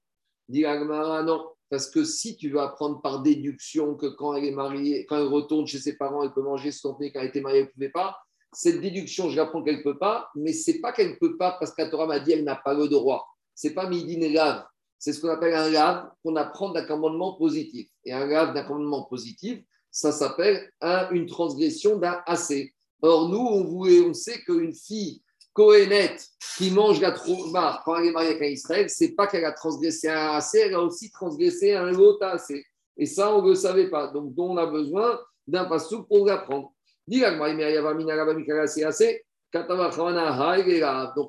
Speaker 1: Dit non. Parce que si tu veux apprendre par déduction que quand elle est mariée, quand elle retourne chez ses parents, elle peut manger son nez, quand elle était mariée, elle ne pouvait pas, cette déduction, je l'apprends qu'elle ne peut pas, mais ce n'est pas qu'elle ne peut pas parce Torah m'a dit qu'elle n'a pas le droit. Ce n'est pas midin lave. C'est ce qu'on appelle un lave qu'on apprend d'un commandement positif. Et un lave d'un commandement positif, ça s'appelle une transgression d'un assez. Or, nous, on, voulait, on sait qu'une fille Kohénette qui mange la trouma quand elle est mariée avec un Israël, c'est pas qu'elle a transgressé un assez, elle a aussi transgressé un autre assez. Et ça, on ne le savait pas. Donc, on a besoin d'un passou pour l'apprendre. Donc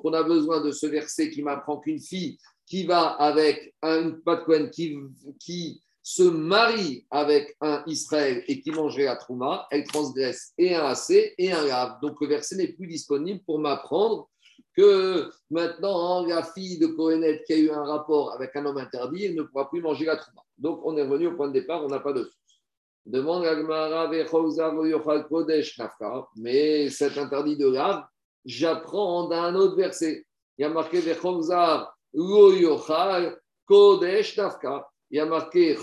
Speaker 1: on a besoin de ce verset qui m'apprend qu'une fille qui va avec un patcouen qui, qui se marie avec un Israël et qui mangerait la Trouma, elle transgresse et un AC et un Lave. Donc le verset n'est plus disponible pour m'apprendre que maintenant la fille de Kohenet qui a eu un rapport avec un homme interdit, elle ne pourra plus manger la Trouma. Donc on est revenu au point de départ, on n'a pas de source. Demande à Kodesh Mais cet interdit de Lave, j'apprends d'un autre verset. Il y a marqué Kodesh Nafka il y a marqué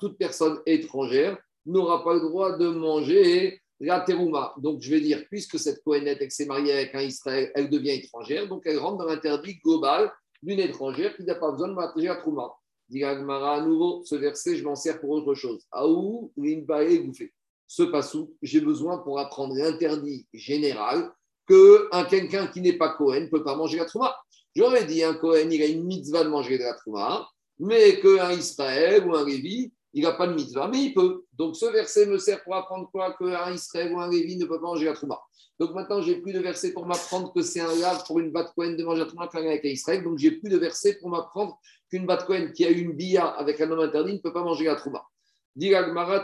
Speaker 1: toute personne étrangère n'aura pas le droit de manger la terouma. Donc, je vais dire, puisque cette Kohenet, elle s'est mariée avec un Israël, elle devient étrangère, donc elle rentre dans l'interdit global d'une étrangère qui n'a pas besoin de manger la trouma. Dit à nouveau, ce verset, je m'en sers pour autre chose. Aou, limbae, bouffé. Ce passou, j'ai besoin pour apprendre l'interdit général que un quelqu'un qui n'est pas Kohen ne peut pas manger la trouma. J'aurais dit, un Kohen, il a une mitzvah de manger la trouma mais qu'un Israël ou un Lévi, il n'a pas de mitzvah, mais il peut. Donc ce verset me sert pour apprendre quoi? Qu'un Israël ou un Lévi ne peut pas manger la trouma. Donc maintenant, j'ai plus de verset pour m'apprendre que c'est un lave pour une bat Cohen de manger la trouma avec un Israël. Donc j'ai plus de verset pour m'apprendre qu'une bat Cohen qui a une bia avec un homme interdit ne peut pas manger la trouma. Dit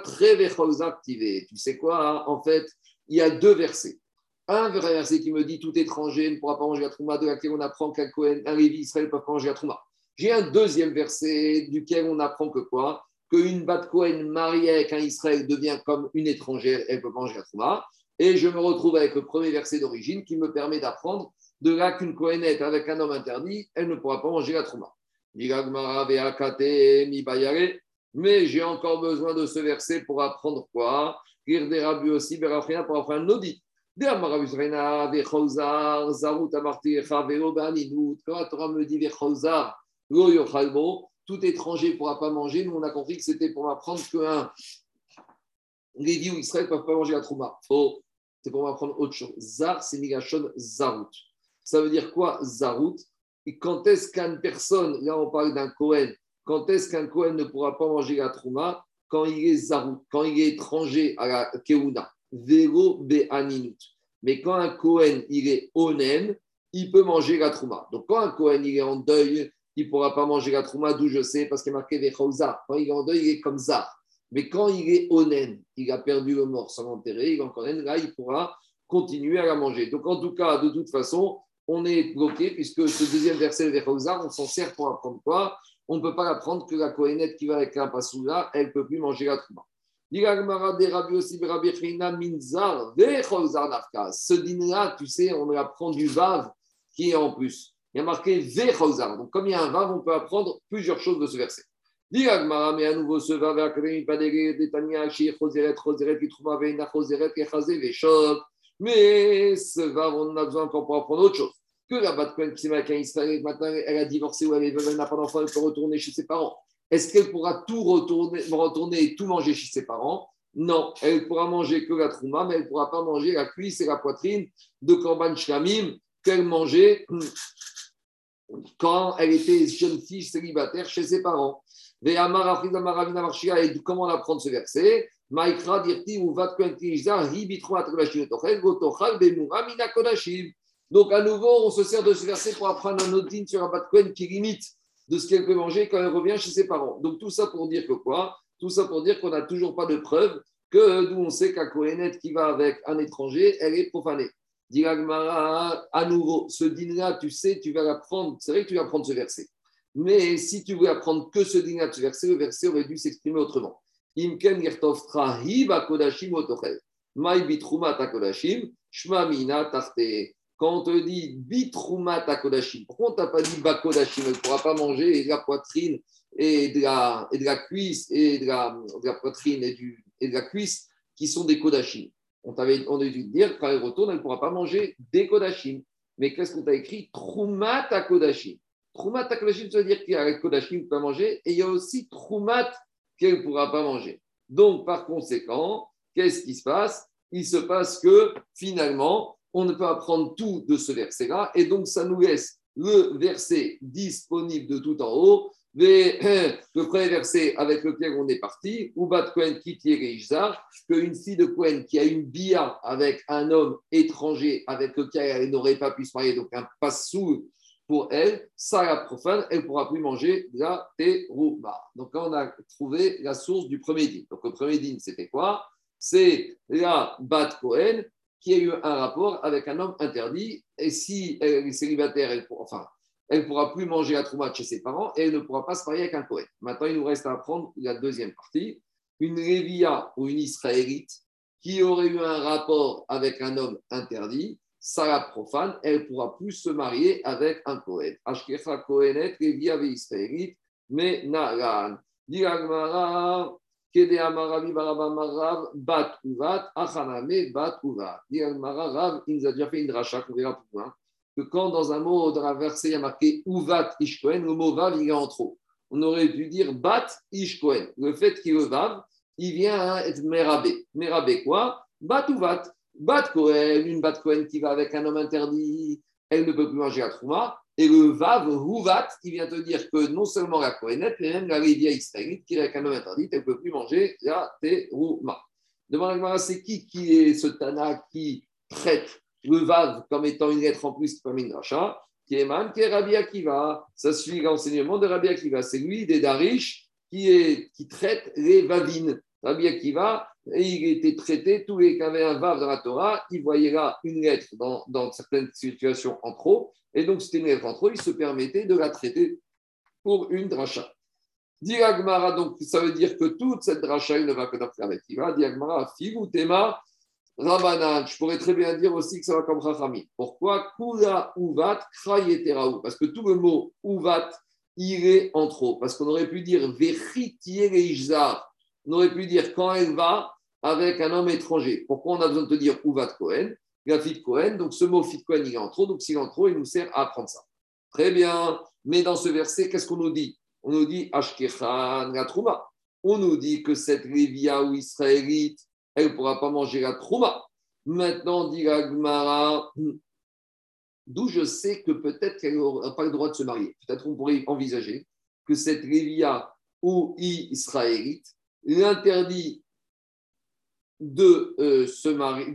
Speaker 1: très activé. Tu sais quoi? En fait, il y a deux versets. Un verset qui me dit tout étranger ne pourra pas manger la trouma, de laquelle on apprend qu'un Lévi Israël ne peut pas manger la trouma. J'ai un deuxième verset duquel on apprend que quoi? Qu'une Bat Cohen mariée avec un Israël devient comme une étrangère, elle peut manger la Trouma. Et je me retrouve avec le premier verset d'origine qui me permet d'apprendre de là qu'une Kohenet avec un homme interdit, elle ne pourra pas manger la Trouma. Mais j'ai encore besoin de ce verset pour apprendre quoi? Aussi, pour apprendre un audit. Quand la Torah me dit tout étranger ne pourra pas manger. Nous, on a compris que c'était pour m'apprendre qu'un Lévi ou Israël ne peuvent pas manger la trouma. C'est pour m'apprendre autre chose. Zar, c'est Nigashon Zarout. Ça veut dire quoi, Zarout quand est-ce qu'une personne, là on parle d'un Kohen, quand est-ce qu'un Kohen ne pourra pas manger la trouma? Quand il est Zarout, quand il est étranger à la Keuna. Vélo Be'aninut. Mais quand un Kohen, il est Onen, il peut manger la trouma. Donc quand un Kohen, il est en deuil, il ne pourra pas manger la trouma, d'où je sais, parce qu'il est marqué Vechauza. Quand il est en deuil, il est comme ça. Mais quand il est onen, il a perdu le mort sans l'enterrer, il est encore là, il pourra continuer à la manger. Donc en tout cas, de toute façon, on est bloqué, puisque ce deuxième verset de Vechauza, on s'en sert pour apprendre quoi? On ne peut pas apprendre que la Kohenet qui va avec un pasoula, elle ne peut plus manger la trouma. Ce dîner-là, tu sais, on apprend du Vav qui est en plus il y a marqué Vechozar. Donc, comme il y a un vav, on peut apprendre plusieurs choses de ce verset. mais à nouveau ce vav, mais ce vav, on a besoin encore pour apprendre autre chose. Que la Batcoin Israël, maintenant elle a divorcé ou elle n'a pas d'enfant, elle peut retourner chez ses parents. Est-ce qu'elle pourra tout retourner, retourner et tout manger chez ses parents? Non, elle pourra manger que la trouma, mais elle ne pourra pas manger la cuisse et la poitrine de Korban Shlamim qu'elle mangeait quand elle était jeune fille célibataire chez ses parents. Et comment on apprend ce verset? Donc, à nouveau, on se sert de ce verset pour apprendre un autre sur un Batcoin qui limite de ce qu'elle peut manger quand elle revient chez ses parents. Donc, tout ça pour dire que quoi? Tout ça pour dire qu'on n'a toujours pas de preuve que d'où on sait qu'un Kohenet qui va avec un étranger, elle est profanée. Dit à nouveau, ce dîner-là, tu sais, tu vas l'apprendre. C'est vrai que tu vas apprendre ce verset. Mais si tu veux apprendre que ce dîner-là, ce verset, le verset aurait dû s'exprimer autrement. Imken kodashim. Mai kodashim, tarte. Quand on te dit bitrumat kodashim, pourquoi on t'a pas dit bakodashim Elle ne pourra pas manger de la poitrine et de la, et de la cuisse et de la, poitrine et de la cuisse qui sont des kodashim on, t'avait, on dû dire, quand elle retourne, elle ne pourra pas manger des kodashim. Mais qu'est-ce qu'on t'a écrit? Troumat à kodashim. Troumat à kodashim, ça veut dire qu'il y a kodashim peut manger, et il y a aussi troumat qu'elle ne pourra pas manger. Donc, par conséquent, qu'est-ce qui se passe? Il se passe que finalement, on ne peut apprendre tout de ce verset-là, et donc ça nous laisse le verset disponible de tout en haut, le premier verset avec lequel on est parti, Ubat Kohen qu'une fille de Kohen qui a une bia avec un homme étranger avec lequel elle n'aurait pas pu se marier, donc un passou pour elle, ça la profane, elle ne pourra plus manger la terouma. Donc là, on a trouvé la source du premier din. Donc le premier din, c'était quoi? C'est la bat Cohen qui a eu un rapport avec un homme interdit. Et si elle est célibataire, elle, enfin, elle ne pourra plus manger la trouma chez ses parents et elle ne pourra pas se marier avec un Cohen. Maintenant, il nous reste à apprendre la deuxième partie. Une Révia ou une Israélite qui aurait eu un rapport avec un homme interdit, Sarah profane, elle ne pourra plus se marier avec un Kohen. Ashkecha Kohenet, Révia Israélite, mais Naran. Diragmara, Kede Amaravi Baraba Marav, Bat Uvat, Achaname, Bat Uvat. Diragmara, Rav, il nous a déjà fait une dracha, qu'on verra plus loin que quand dans un mot, dans la verset, il y a marqué Uvat Ishkohen, le mot Vav, il est en trop. On aurait dû dire Bat Ishkohen. Le fait qu'il le Vav, il vient à être Merabé. Merabé quoi? Bat Uvat. Bat Kohen, une Bat Kohen qui va avec un homme interdit, elle ne peut plus manger la Trouma. Et le Vav, Uvat, il vient te dire que non seulement la Kohenet, mais même la Révia israélite qui est avec un homme interdit, elle ne peut plus manger la Terouma. Demande à c'est qui qui est ce Tana qui traite le Vav comme étant une lettre en plus comme une rachat, qui Man, qui est Rabbi Akiva. Ça suit l'enseignement de Rabbi Akiva. C'est lui, des Darish, qui, est, qui traite les Vavines. Rabbi Akiva, et il était traité, tous les qui avaient un Vav dans la Torah, il voyait là une lettre dans, dans certaines situations en trop, et donc c'était une lettre en trop, il se permettait de la traiter pour une dracha. Diagmara, donc ça veut dire que toute cette dracha, il ne va que dans Rabbi Akiva. Diagmara, Figu Tema, Rabanan, je pourrais très bien dire aussi que ça va comme Rachami. Pourquoi Kula Uvat Krayeteraou? Parce que tout le mot Uvat, il est en trop. Parce qu'on aurait pu dire Vechitier On aurait pu dire quand elle va avec un homme étranger. Pourquoi on a besoin de te dire Uvat Cohen La fit Cohen. Donc ce mot fit Cohen, il est en trop. Donc s'il est en trop, il nous sert à apprendre ça. Très bien. Mais dans ce verset, qu'est-ce qu'on nous dit? On nous dit Ashkechan Gatrouma. On nous dit que cette Lévia ou Israélite, elle ne pourra pas manger la trouma. Maintenant, dit Gmara, d'où je sais que peut-être qu'elle n'aura pas le droit de se marier. Peut-être qu'on pourrait envisager que cette Lévia ou Israélite l'interdit de, euh,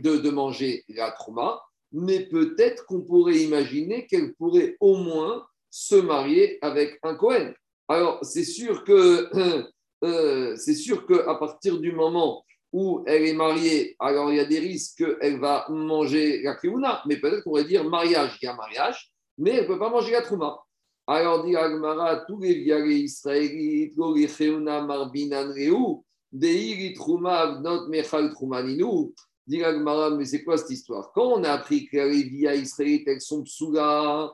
Speaker 1: de, de, manger la trouma, mais peut-être qu'on pourrait imaginer qu'elle pourrait au moins se marier avec un Cohen. Alors, c'est sûr que euh, c'est sûr qu'à partir du moment où elle est mariée, alors il y a des risques qu'elle va manger la kriouna, mais peut-être qu'on pourrait dire mariage, il y a mariage, mais elle ne peut pas manger la trouma. Alors dit Agmara, tous les viagers israélites, Gori Cheuna Marbinan Reu, Deiri Trouma Not Mechal Troumaninu, dit Agmara, mais c'est quoi cette histoire? Quand on a appris que les via israélites, elles sont psouga,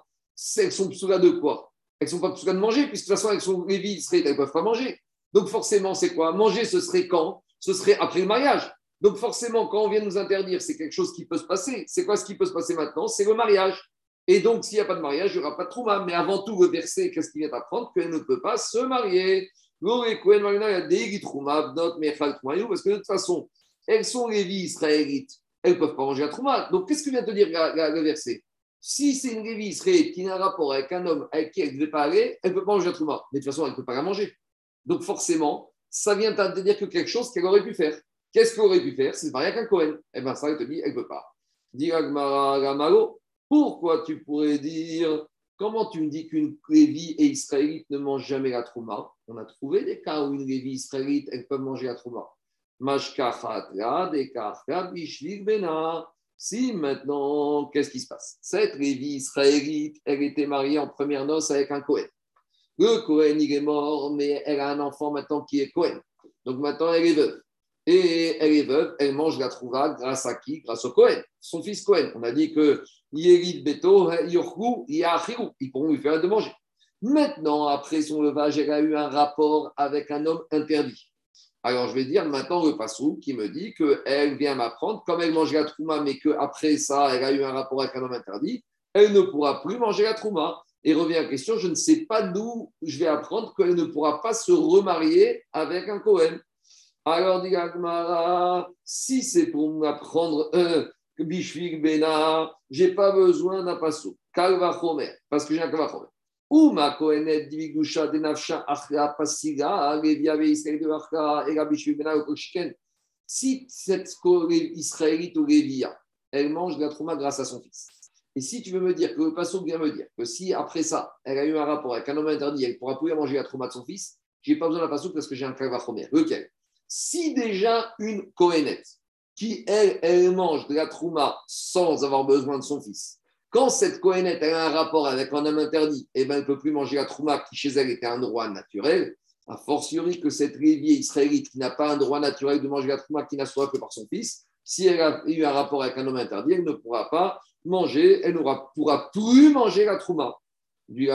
Speaker 1: elles sont psouga de quoi? Elles ne sont pas psouga de manger, puisque de toute façon, elles sont les vies israélites, elles ne peuvent pas manger. Donc forcément, c'est quoi? Manger, ce serait quand? Ce serait après le mariage. Donc forcément, quand on vient nous interdire, c'est quelque chose qui peut se passer. C'est quoi ce qui peut se passer maintenant? C'est le mariage. Et donc, s'il n'y a pas de mariage, il n'y aura pas de trouma. Mais avant tout, le verset, qu'est-ce qu'il vient d'apprendre? Qu'elle ne peut pas se marier. Parce que de toute façon, elles sont les israélites. Elles ne peuvent pas manger la trouma. Donc, qu'est-ce que vient de dire le verset? Si c'est une lévie israélite qui n'a un rapport avec un homme avec qui elle ne devait pas aller, elle ne peut pas manger la trouma. Mais de toute façon, elle ne peut pas la manger. Donc, forcément, ça vient te dire que quelque chose qu'elle aurait pu faire. Qu'est-ce qu'elle aurait pu faire C'est marier avec un Cohen. Eh bien, ça, elle te dit, elle ne peut pas. Dis pourquoi tu pourrais dire, comment tu me dis qu'une Lévi et Israélite ne mangent jamais la trouma? On a trouvé des cas où une Lévi Israélite, elles peuvent manger la trouma. Si maintenant, qu'est-ce qui se passe? Cette Lévi israélite, elle était mariée en première noce avec un Cohen. Le Cohen, il est mort, mais elle a un enfant maintenant qui est Cohen. Donc maintenant, elle est veuve. Et elle est veuve, elle mange la trouva grâce à qui? Grâce au Cohen, son fils Cohen. On a dit que Beto, ils pourront lui faire de manger. Maintenant, après son levage, elle a eu un rapport avec un homme interdit. Alors, je vais dire maintenant le passou qui me dit qu'elle vient m'apprendre, comme elle mange la trouma, mais qu'après ça, elle a eu un rapport avec un homme interdit, elle ne pourra plus manger la trouma. Et revient à la question, je ne sais pas d'où je vais apprendre qu'elle ne pourra pas se remarier avec un Cohen. Alors, dit Agmara, si c'est pour m'apprendre un Bishvik Bena, je n'ai pas besoin d'un passo. Kalvachomer, parce que j'ai un Kalvachomer. Ou ma Divigusha Denafsha Achra Pasiga, la Bishvik Bena au Si cette israélite ou elle mange de la trauma grâce à son fils, Et si tu veux me dire que le vient me dire que si après ça, elle a eu un rapport avec un homme interdit, elle pourra plus manger la trauma de son fils, j'ai pas besoin de la Passo parce que j'ai un calvachomer. Lequel Si déjà une Kohenet, qui elle, elle mange de la trouma sans avoir besoin de son fils, quand cette Kohenet elle a un rapport avec un homme interdit, eh ben, elle ne peut plus manger la trouma qui chez elle était un droit naturel, a fortiori que cette Léviée israélite qui n'a pas un droit naturel de manger la trouma qui n'a soit que par son fils, si elle a eu un rapport avec un homme interdit, elle ne pourra pas manger, elle ne pourra plus manger la trouma. Du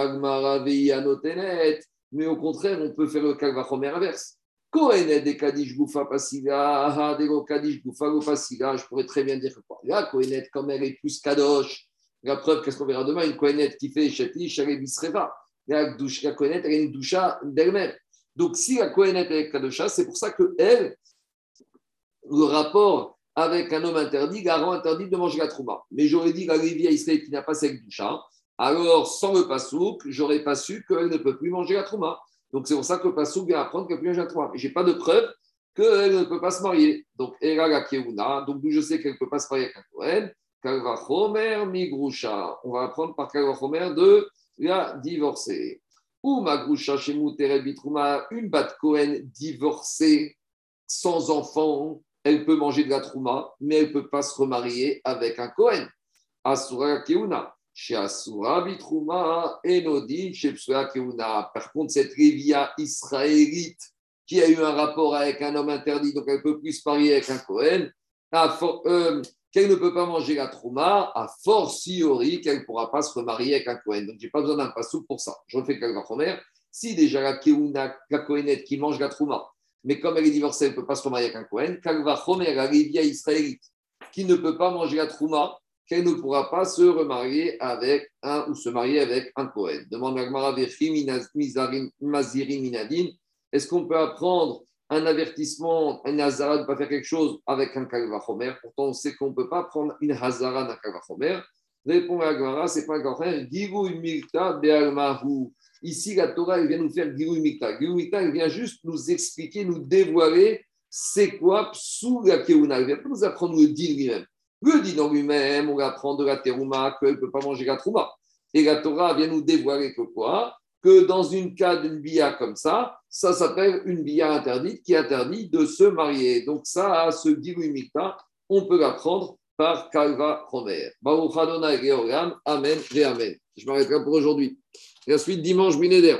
Speaker 1: mais au contraire, on peut faire le kalvachomer inverse. Kohenet de Kadish Goufa Pasiga, de Kadish Goufa Pasiga, je pourrais très bien dire quoi. Là, Kohenet, comme elle est plus kadosh, la preuve, qu'est-ce qu'on verra demain? Une Kohenet qui fait Shetish, elle est. La, Kohenet, elle a une doucha d'elle-même. Donc, si la Kohenet est kadosha, c'est pour ça que elle, le rapport avec un homme interdit, garant interdit de manger la trouma. Mais j'aurais dit la Lévia Israël qui n'a pas cette doucha, alors sans le pasouk, j'aurais pas su qu'elle ne peut plus manger la trouma. Donc c'est pour ça que le pasouk vient apprendre qu'elle peut plus manger la trouma. Mais j'ai pas de preuve qu'elle ne peut pas se marier. Donc Era la Keuna, donc je sais qu'elle ne peut pas se marier avec un Kohen. Migrusha. On va apprendre par Kalvachomer de la divorcée. Ou Magrusha chez Bitrouma, une bat Kohen divorcée sans enfant elle peut manger de la trouma, mais elle ne peut pas se remarier avec un Kohen. Asura Keuna. Chez Asura Bitrouma, Enodin, chez Keuna. Par contre, cette Révia israélite qui a eu un rapport avec un homme interdit, donc elle ne peut plus se marier avec un Kohen, euh, qu'elle ne peut pas manger la trouma, a fortiori qu'elle ne pourra pas se remarier avec un Kohen. Donc, je n'ai pas besoin d'un passou pour ça. Je refais quelques première. Si déjà la Keuna, la Kohenette qui mange la trouma, mais comme elle est divorcée, elle ne peut pas se remarier avec un Kohen. Kalva Chomer, la israélite, qui ne peut pas manger la trouma, qu'elle ne pourra pas se remarier avec un ou se marier avec un Kohen. Demande Agmara Mazirin Minadin. Est-ce qu'on peut apprendre un avertissement, un Hazara de ne pas faire quelque chose avec un Kalva Chomer? Pourtant, on sait qu'on ne peut pas prendre une Hazara d'un Kalva Chomer. Répond Agmara, c'est pas un Kalva Givu Milta Be'almahu. Ici, la Torah, elle vient nous faire Gilou Mikta. Gilou Mikta, elle vient juste nous expliquer, nous dévoiler c'est quoi Psou la Keuna. Elle vient nous apprendre le din lui-même. Le din en lui-même, on apprend de la Teruma qu'elle ne peut pas manger la Trouma. Et la Torah vient nous dévoiler que quoi? Que dans une cas d'une bia comme ça, ça s'appelle une bia interdite qui interdit de se marier. Donc, ça, ce Gilou Mikta, on peut l'apprendre par Kalva Romer. Baruch Adonai Amen et Amen. Je m'arrêterai pour aujourd'hui. Et ensuite, dimanche, Binéder.